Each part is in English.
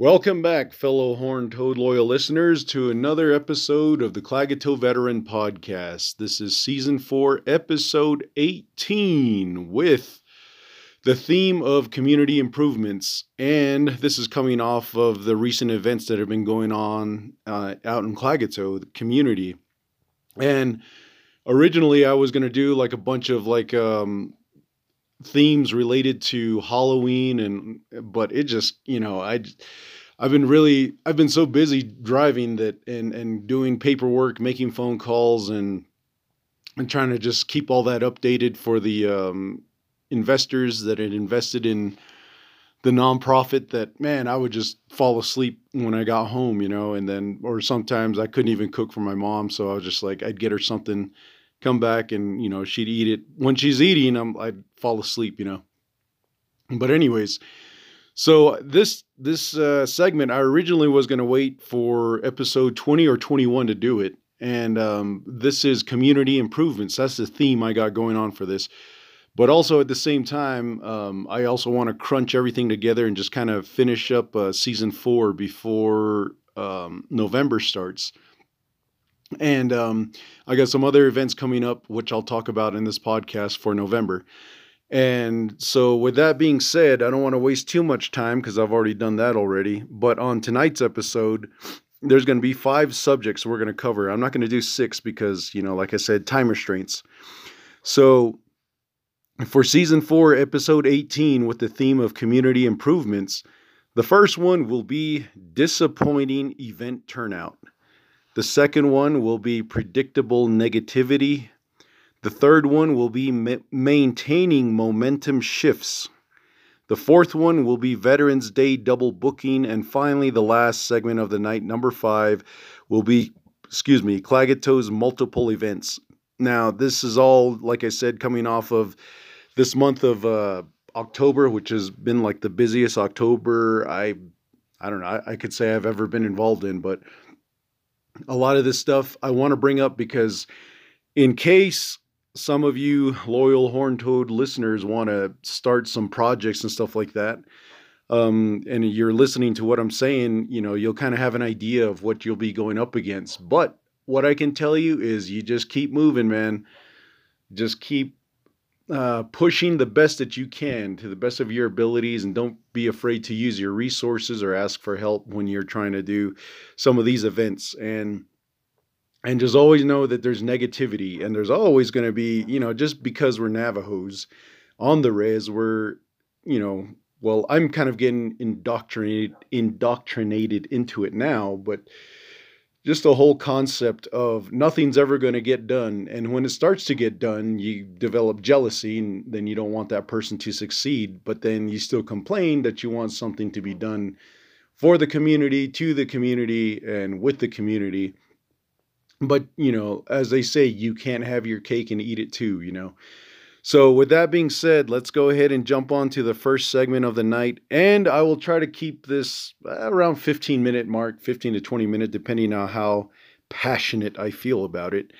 Welcome back, fellow Horn Toad loyal listeners, to another episode of the Klagetoh Veteran Podcast. This is season four, episode 18, with the theme of community improvements. And this is coming off of the recent events that have been going on uh, out in Klagetoh, the community. And originally, I was going to do like a bunch of like, um, themes related to Halloween and but it just you know I I've been really I've been so busy driving that and and doing paperwork, making phone calls and and trying to just keep all that updated for the um, investors that had invested in the nonprofit that man I would just fall asleep when I got home, you know, and then or sometimes I couldn't even cook for my mom, so I was just like I'd get her something come back and you know she'd eat it. When she's eating I'm, i'd fall asleep you know? But anyways so this this uh, segment i originally was going to wait for episode 20 or 21 to do it and um, this is community improvements. That's the theme i got going on for this. But also at the same time um, i also want to crunch everything together and just kind of finish up uh, season four before um, november starts. And um, I got some other events coming up, which I'll talk about in this podcast for November. And so, with that being said, I don't want to waste too much time because I've already done that already. But on tonight's episode, there's going to be five subjects we're going to cover. I'm not going to do six because, you know, like I said, time restraints. So, for season four, episode 18, with the theme of community improvements, the first one will be disappointing event turnout. The second one will be predictable negativity. The third one will be ma- maintaining momentum shifts. The fourth one will be Veterans Day double booking. And finally, the last segment of the night, number five, will be, excuse me, Klagetoh's multiple events. Now, this is all, like I said, coming off of this month of uh, October, which has been like the busiest October I, I don't know, I, I could say I've ever been involved in, but a lot of this stuff I want to bring up because, in case some of you loyal Horn Toad listeners want to start some projects and stuff like that, um, and you're listening to what I'm saying, you know, you'll kind of have an idea of what you'll be going up against. But what I can tell you is you just keep moving, man. Just keep uh, pushing the best that you can to the best of your abilities and don't be afraid to use your resources or ask for help when you're trying to do some of these events and and just always know that there's negativity and there's always going to be you know just because we're navajos on the res we're you know well i'm kind of getting indoctrinated indoctrinated into it now but just the whole concept of nothing's ever going to get done and when it starts to get done you develop jealousy and then you don't want that person to succeed but then you still complain that you want something to be done for the community to the community and with the community but you know as they say you can't have your cake and eat it too you know so, with that being said, let's go ahead and jump on to the first segment of the night. And I will try to keep this uh, around 15 minute mark, 15 to 20 minute, depending on how passionate I feel about it.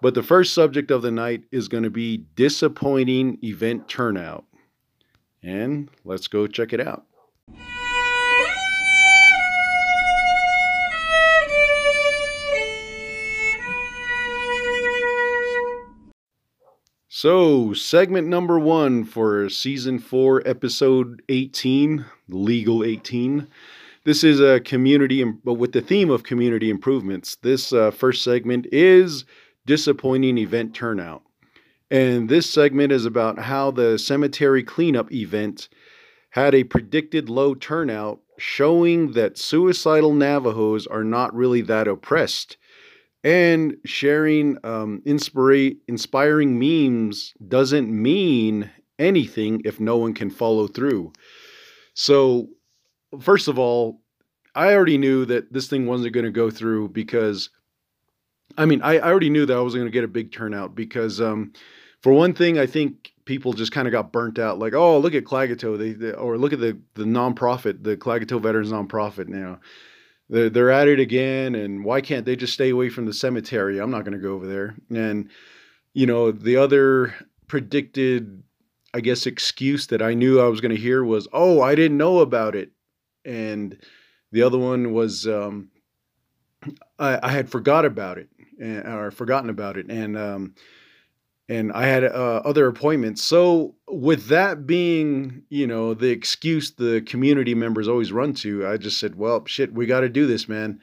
But the first subject of the night is going to be disappointing event turnout. And let's go check it out. So, segment number one for season four, episode 18, Legal 18. This is a community, but with the theme of community improvements. This uh, first segment is disappointing event turnout. And this segment is about how the cemetery cleanup event had a predicted low turnout, showing that suicidal Navajos are not really that oppressed and sharing um, inspiring memes doesn't mean anything if no one can follow through. So, first of all, I already knew that this thing wasn't going to go through because, I mean, I, I already knew that I was going to get a big turnout because, um, for one thing, I think people just kind of got burnt out. Like, oh, look at Klagetoh, they, they, or look at the the nonprofit, the Klagetoh Veterans Nonprofit. Now, they're, they're at it again and why can't they just stay away from the cemetery? I'm not going to go over there. And you know the other predicted I guess, excuse that I knew I was going to hear was, "Oh, I didn't know about it," and the other one was, um, I, I, had forgot about it and, or forgotten about it, and um, and I had uh, other appointments. So with that being, you know, the excuse the community members always run to, I just said, "Well, shit, we got to do this, man."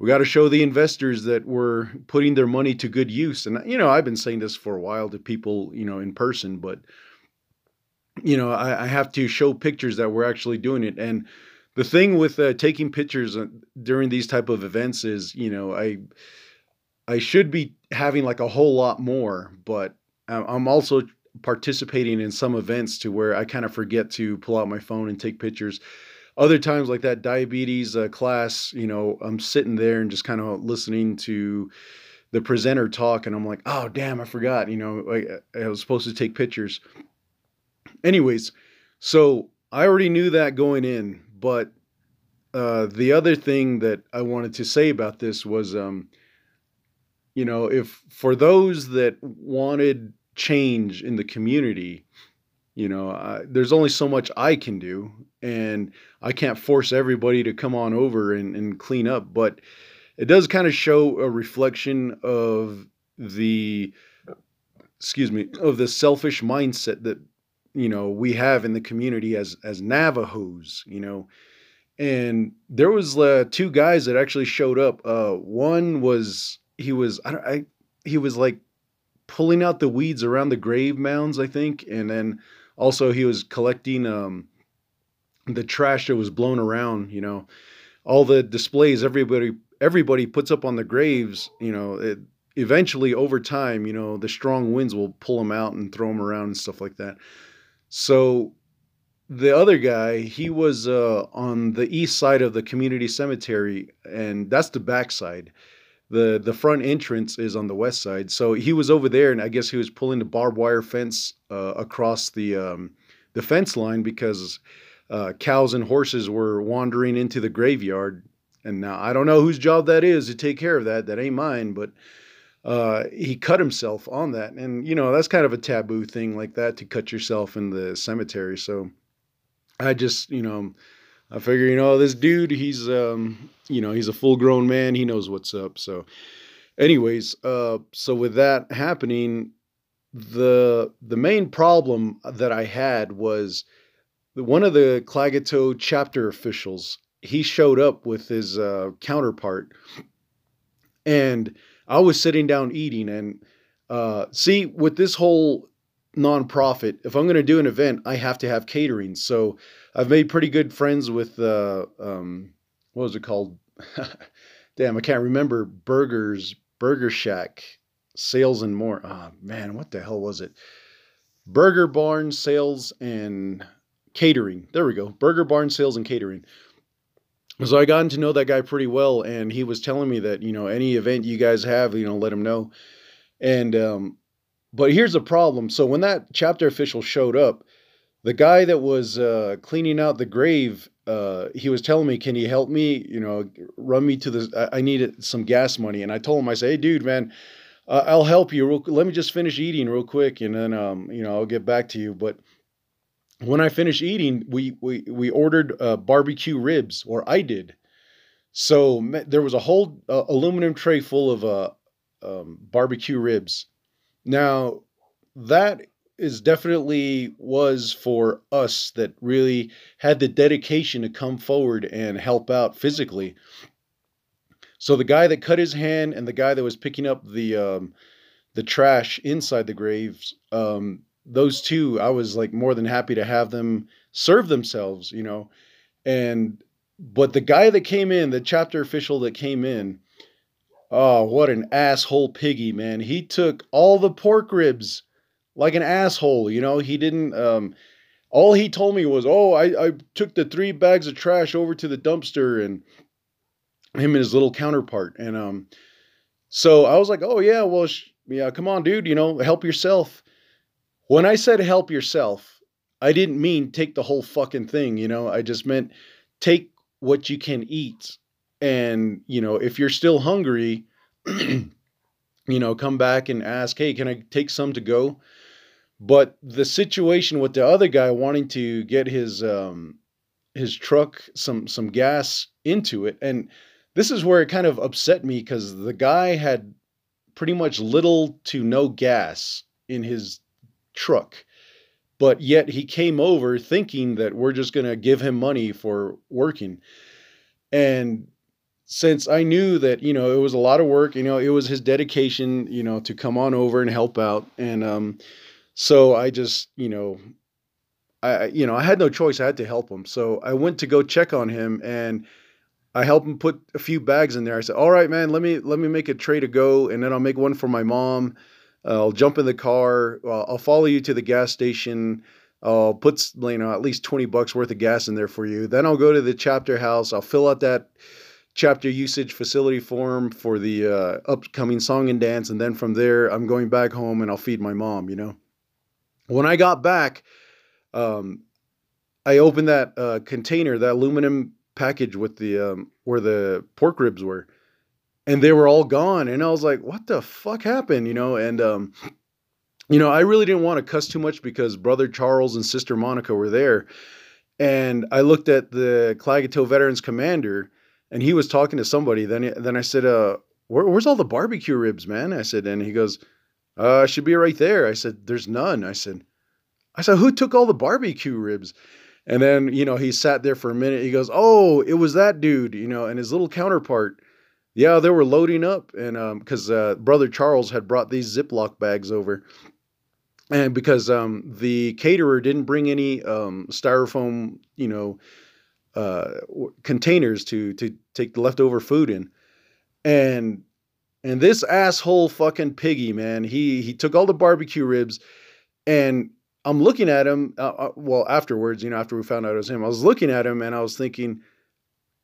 we got to show the investors that we're putting their money to good use. And you know, I've been saying this for a while to people, you know, in person, but you know, I, I have to show pictures that we're actually doing it. And the thing with uh, taking pictures uh, during these type of events is, you know, I I should be having like a whole lot more, but I'm also participating in some events to where I kind of forget to pull out my phone and take pictures. Other times like that diabetes uh, class you know i'm sitting there and just kind of listening to the presenter talk and i'm like oh damn i forgot you know I, I was supposed to take pictures. Anyways so i already knew that going in but uh, the other thing that i wanted to say about this was um, you know if for those that wanted change in the community you know I, there's only so much i can do and i can't force everybody to come on over and, and clean up but it does kind of show a reflection of the excuse me of the selfish mindset that you know we have in the community as as navajos you know? And there was uh, two guys that actually showed up uh, one was he was I, don't I he was like pulling out the weeds around the grave mounds i think and then also, he was collecting um, the trash that was blown around. You know, all the displays everybody everybody puts up on the graves. You know, it, eventually over time, you know, the strong winds will pull them out and throw them around and stuff like that. So the other guy, he was uh, on the east side of the community cemetery, and that's the backside the the front entrance is on the west side. So he was over there, and I guess he was pulling the barbed wire fence uh, across the um, the fence line because uh, cows and horses were wandering into the graveyard. And now I don't know whose job that is to take care of that. That ain't mine, but uh, he cut himself on that, and you know that's kind of a taboo thing like that to cut yourself in the cemetery. So I just you know I figure, you know, this dude, he's, um, you know, he's a full grown man. He knows what's up. So, anyways, uh, so with that happening, the the main problem that I had was one of the Klagetoh chapter officials. He showed up with his uh, counterpart, and I was sitting down eating. And uh, see, with this whole nonprofit, if I'm going to do an event, I have to have catering. So I've made pretty good friends with uh, um, what was it called? Damn, I can't remember. Burgers, Burger Shack, Sales and More. Oh man, what the hell was it? Burger Barn Sales and Catering. There we go. Burger Barn Sales and Catering. So I gotten to know that guy pretty well, and he was telling me that you know any event you guys have, you know, let him know. And um, but here's the problem. So when that chapter official showed up, the guy that was uh, cleaning out the grave, uh, he was telling me, "Can you help me? You know, run me to the. I, I needed some gas money." And I told him, I said, "Hey, dude, man, uh, I'll help you. Real, let me just finish eating real quick, and then um, you know, I'll get back to you." But when I finished eating, we we we ordered uh, barbecue ribs, or I did. So there was a whole uh, aluminum tray full of uh, um, barbecue ribs. Now that is definitely was for us that really had the dedication to come forward and help out physically. So the guy that cut his hand and the guy that was picking up the um, the trash inside the graves, um, those two, I was like more than happy to have them serve themselves, you know. And but the guy that came in, the chapter official that came in, oh, what an asshole piggy, man! He took all the pork ribs like an asshole. You know, he didn't. Um, all he told me was, "Oh, I, I took the three bags of trash over to the dumpster," and him and his little counterpart. And um, so I was like, "Oh yeah, well, sh- yeah, come on, dude. You know, help yourself." When I said help yourself, I didn't mean take the whole fucking thing. You know, I just meant take what you can eat, and you know, if you're still hungry. you know, come back and ask, hey, can I take some to go? But the situation with the other guy wanting to get his um, his truck some some gas into it, and this is where it kind of upset me because the guy had pretty much little to no gas in his truck, but yet he came over thinking that we're just gonna give him money for working, and since I knew that you know it was a lot of work, you know it was his dedication, you know, to come on over and help out, and um, so I just you know, I you know I had no choice, I had to help him, so I went to go check on him, and I helped him put a few bags in there. I said, "All right, man, let me let me make a tray to go, and then I'll make one for my mom. Uh, I'll jump in the car. I'll, I'll follow you to the gas station." I'll put you know at least 20 bucks worth of gas in there for you. Then I'll go to the chapter house. I'll fill out that chapter usage facility form for the uh, upcoming song and dance. And then from there, I'm going back home and I'll feed my mom, you know. When I got back, um, I opened that uh, container, that aluminum package with the um, where the pork ribs were, and they were all gone. And I was like, "What the fuck happened?" You know. And um, you know, I really didn't want to cuss too much because brother Charles and sister Monica were there, and I looked at the Klagetoh Veterans Commander, and he was talking to somebody. Then then I said, uh, Where, "Where's all the barbecue ribs, man?" I said, and he goes, "Uh, should be right there." I said, "There's none." I said, "I said, who took all the barbecue ribs?" And then you know he sat there for a minute. He goes, "Oh, it was that dude," you know, and his little counterpart. Yeah, they were loading up, and because um, uh, brother Charles had brought these Ziploc bags over, and because um, the caterer didn't bring any um, styrofoam, you know, uh, containers to to take the leftover food in, and and this asshole fucking piggy man, he he took all the barbecue ribs, and I'm looking at him. Uh, uh, well, afterwards, you know, after we found out it was him, I was looking at him and I was thinking,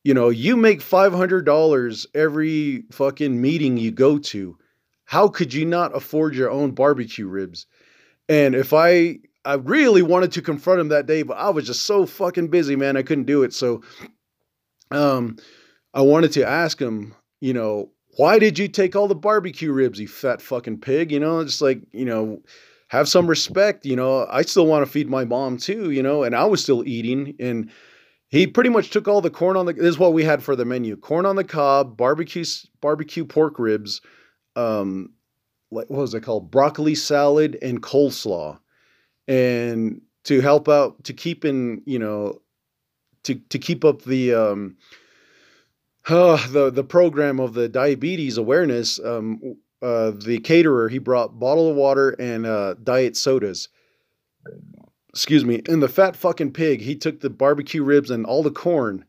you know, you make five hundred dollars every fucking meeting you go to. How could you not afford your own barbecue ribs? And if I I really wanted to confront him that day, but I was just so fucking busy, man. I couldn't do it. So um I wanted to ask him, you know, why did you take all the barbecue ribs, you fat fucking pig? You know, just like, you know, have some respect. You know, I still want to feed my mom too, you know, and I was still eating. And he pretty much took all the corn on the this is what we had for the menu. Corn on the cob, barbecue barbecue pork ribs, um, what was it called? Broccoli salad and coleslaw and to help out to keep in you know to to keep up the um uh, the the program of the diabetes awareness um uh the caterer he brought bottle of water and uh diet sodas. Excuse me and the fat fucking pig he took the barbecue ribs and all the corn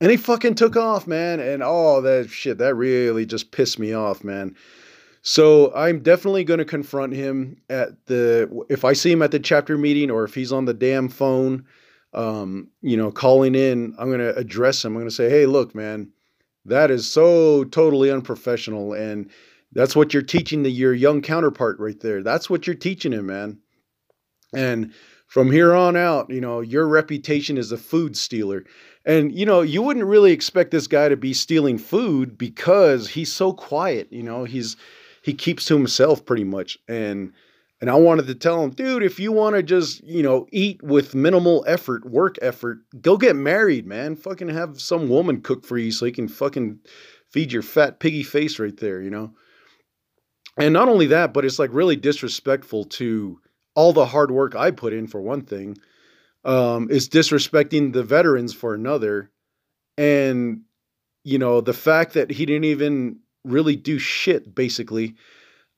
and he fucking took off man and oh that shit that really just pissed me off man so I'm definitely going to confront him at the if I see him at the chapter meeting or if he's on the damn phone, um, you know, calling in. I'm going to address him. I'm going to say, "Hey, look, man, that is so totally unprofessional, and that's what you're teaching the your young counterpart right there. That's what you're teaching him, man." And from here on out, you know, your reputation is a food stealer. And you know, you wouldn't really expect this guy to be stealing food because he's so quiet, you know, he's he keeps to himself pretty much. And and I wanted to tell him, dude, if you want to just, you know, eat with minimal effort, work effort, go get married, man. Fucking have some woman cook for you so you can fucking feed your fat piggy face right there, you know? And not only that, but it's like really disrespectful to all the hard work I put in for one thing. Um, it's disrespecting the veterans for another. And, you know, the fact that he didn't even really do shit basically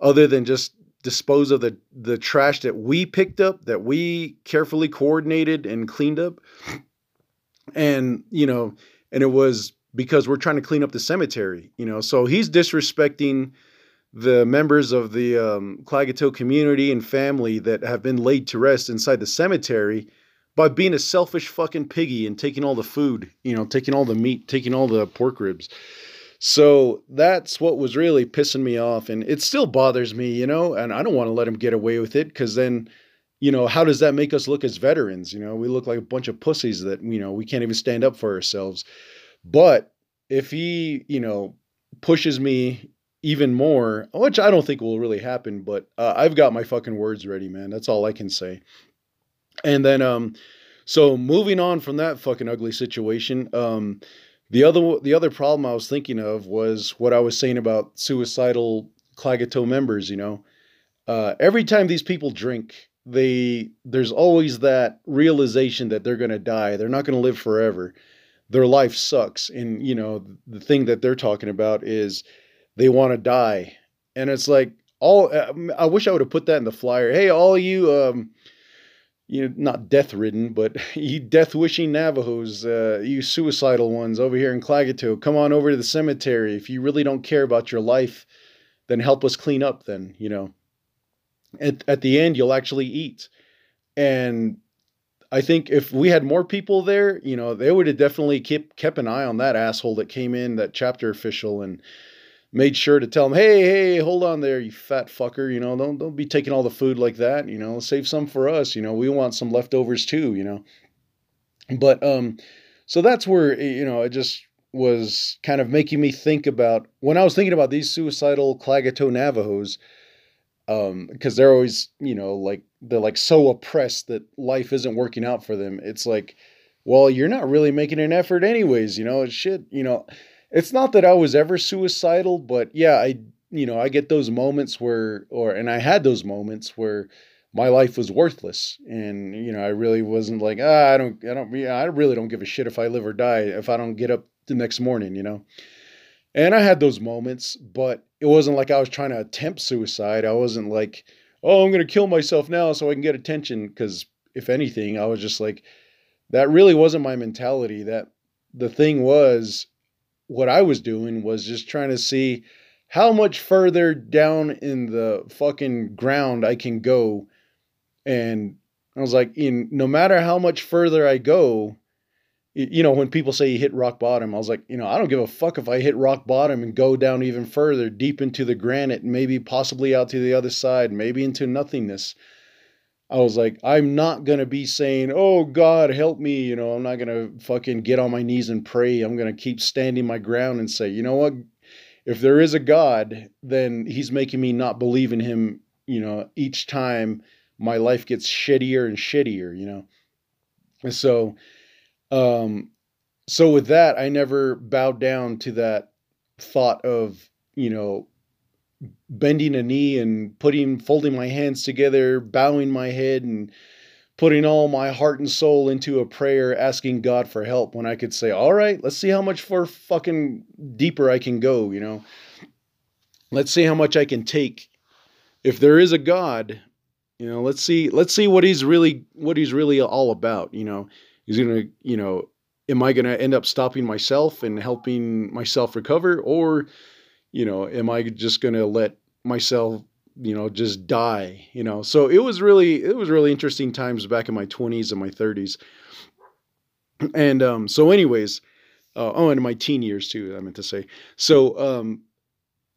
other than just dispose of the the trash that we picked up that we carefully coordinated and cleaned up and you know and it was because we're trying to clean up the cemetery you know so he's disrespecting the members of the um, Klagetoh community and family that have been laid to rest inside the cemetery by being a selfish fucking piggy and taking all the food, you know, taking all the meat, taking all the pork ribs. So that's what was really pissing me off. And it still bothers me, you know, and I don't want to let him get away with it because then, you know, how does that make us look as veterans? You know, we look like a bunch of pussies that, you know, we can't even stand up for ourselves. But if he, you know, pushes me, even more, which I don't think will really happen, but uh, I've got my fucking words ready, man. That's all I can say. And then, um, so moving on from that fucking ugly situation, um, the other the other problem I was thinking of was what I was saying about suicidal Klagetoh members. You know, uh, every time these people drink, they there's always that realization that they're gonna die. They're not gonna live forever. Their life sucks, and you know the thing that they're talking about is they want to die, and it's like all. Um, I wish I would have put that in the flyer. Hey, all you. Um, you know, not death ridden, but you death wishing Navajos, uh, you suicidal ones over here in Klagetoh, come on over to the cemetery. If you really don't care about your life, then help us clean up, then, you know. At, at the end, you'll actually eat. And I think if we had more people there, you know, they would have definitely kept, kept an eye on that asshole that came in, that chapter official, and made sure to tell him, "Hey, hey, hold on there, you fat fucker. You know, don't don't be taking all the food like that. You know, save some for us. You know, we want some leftovers too. You know." But um, so that's where you know it just was kind of making me think about when I was thinking about these suicidal Klagetoh Navajos, um, because they're always you know like they're like so oppressed that life isn't working out for them. It's like, well, you're not really making an effort anyways. You know, shit. You know it's not that I was ever suicidal, but yeah, I you know, I get those moments where or and I had those moments where my life was worthless and you know, I really wasn't like, ah, I don't I don't I really don't give a shit if I live or die if I don't get up the next morning, you know. And I had those moments, but it wasn't like I was trying to attempt suicide. I wasn't like, oh, I'm going to kill myself now so I can get attention cuz if anything, I was just like that really wasn't my mentality. That the thing was what I was doing was just trying to see how much further down in the fucking ground I can go. And I was like, in no matter how much further I go, you know, when people say you hit rock bottom, I was like, you know, I don't give a fuck if I hit rock bottom and go down even further, deep into the granite, maybe possibly out to the other side, maybe into nothingness. I was like, I'm not going to be saying, oh, God, help me. You know, I'm not going to fucking get on my knees and pray. I'm going to keep standing my ground and say, you know what? If there is a God, then he's making me not believe in him, you know, each time my life gets shittier and shittier, you know? And so, um, so with that, I never bowed down to that thought of, you know, bending a knee and putting folding my hands together bowing my head and putting all my heart and soul into a prayer asking god for help when i could say all right let's see how much for fucking deeper i can go you know? Let's see how much i can take. If there is a god you know let's see let's see what he's really what he's really all about you know? He's gonna you know am i gonna end up stopping myself and helping myself recover or you know, am I just going to let myself, you know, just die, you know? So it was really, it was really interesting times back in my 20s and my 30s. And um, so, anyways, uh, oh, and my teen years too, I meant to say. So, um,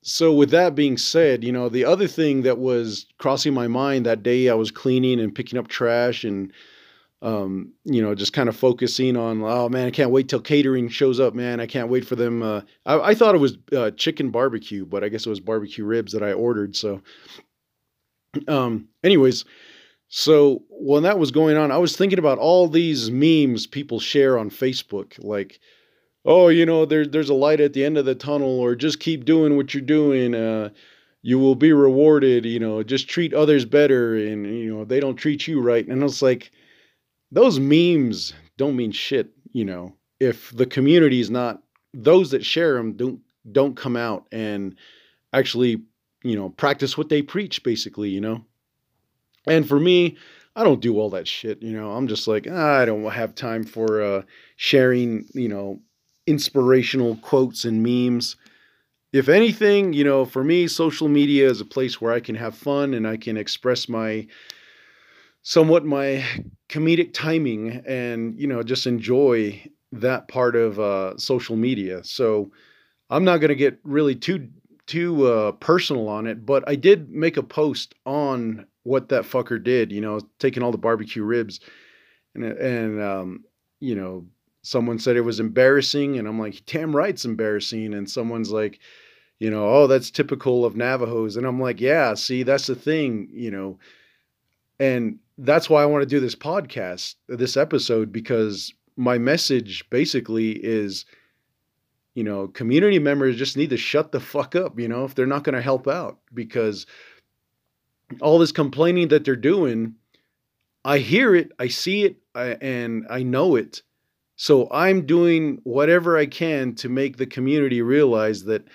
so with that being said, you know, the other thing that was crossing my mind that day I was cleaning and picking up trash and um, you know, just kind of focusing on, oh man, I can't wait till catering shows up, man. I can't wait for them. Uh, I, I, thought it was uh, chicken barbecue, but I guess it was barbecue ribs that I ordered. So, um, anyways, so when that was going on, I was thinking about all these memes people share on Facebook, like, oh, you know, there's there's a light at the end of the tunnel, or just keep doing what you're doing. Uh, you will be rewarded. You know, just treat others better, and you know they don't treat you right. And it's like those memes don't mean shit, you know, if the community is not those that share them don't don't come out and actually, you know, practice what they preach basically, you know. And for me, I don't do all that shit, you know. I'm just like, ah, I don't have time for uh sharing, you know, inspirational quotes and memes. If anything, you know, for me, social media is a place where I can have fun and I can express my somewhat my comedic timing and you know just enjoy that part of uh, social media so i'm not going to get really too too uh, personal on it but i did make a post on what that fucker did you know taking all the barbecue ribs and and um, you know someone said it was embarrassing and i'm like damn right it's embarrassing and someone's like you know, oh, that's typical of Navajos. And I'm like, yeah, see, that's the thing, you know. And that's why I want to do this podcast, this episode, because my message basically is, you know, community members just need to shut the fuck up, you know, if they're not going to help out because all this complaining that they're doing, I hear it, I see it, I, and I know it. So I'm doing whatever I can to make the community realize that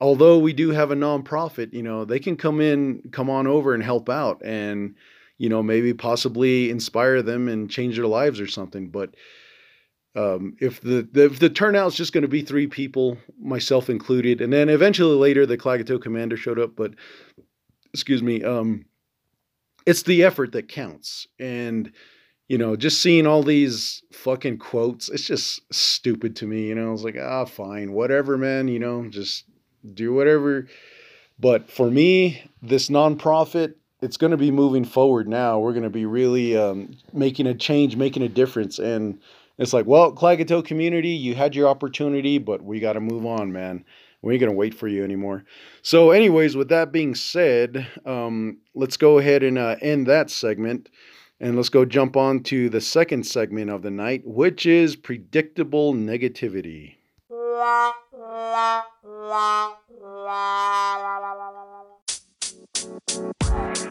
although we do have a nonprofit, you know, they can come in, come on over and help out and, you know, maybe possibly inspire them and change their lives or something. But um, if the, the if the turnout's just going to be three people, myself included, and then eventually later the Klagetoh commander showed up, but excuse me, um, it's the effort that counts. And you know, just seeing all these fucking quotes, it's just stupid to me. You know, I was like, ah, fine, whatever, man. You know, just do whatever. But for me, this nonprofit, it's going to be moving forward now. We're going to be really um, making a change, making a difference. And it's like, well, Klagetoh community, you had your opportunity, but we got to move on, man. We ain't going to wait for you anymore. So, anyways, with that being said, um, let's go ahead and uh, end that segment. And let's go jump on to the second segment of the night, which is predictable negativity.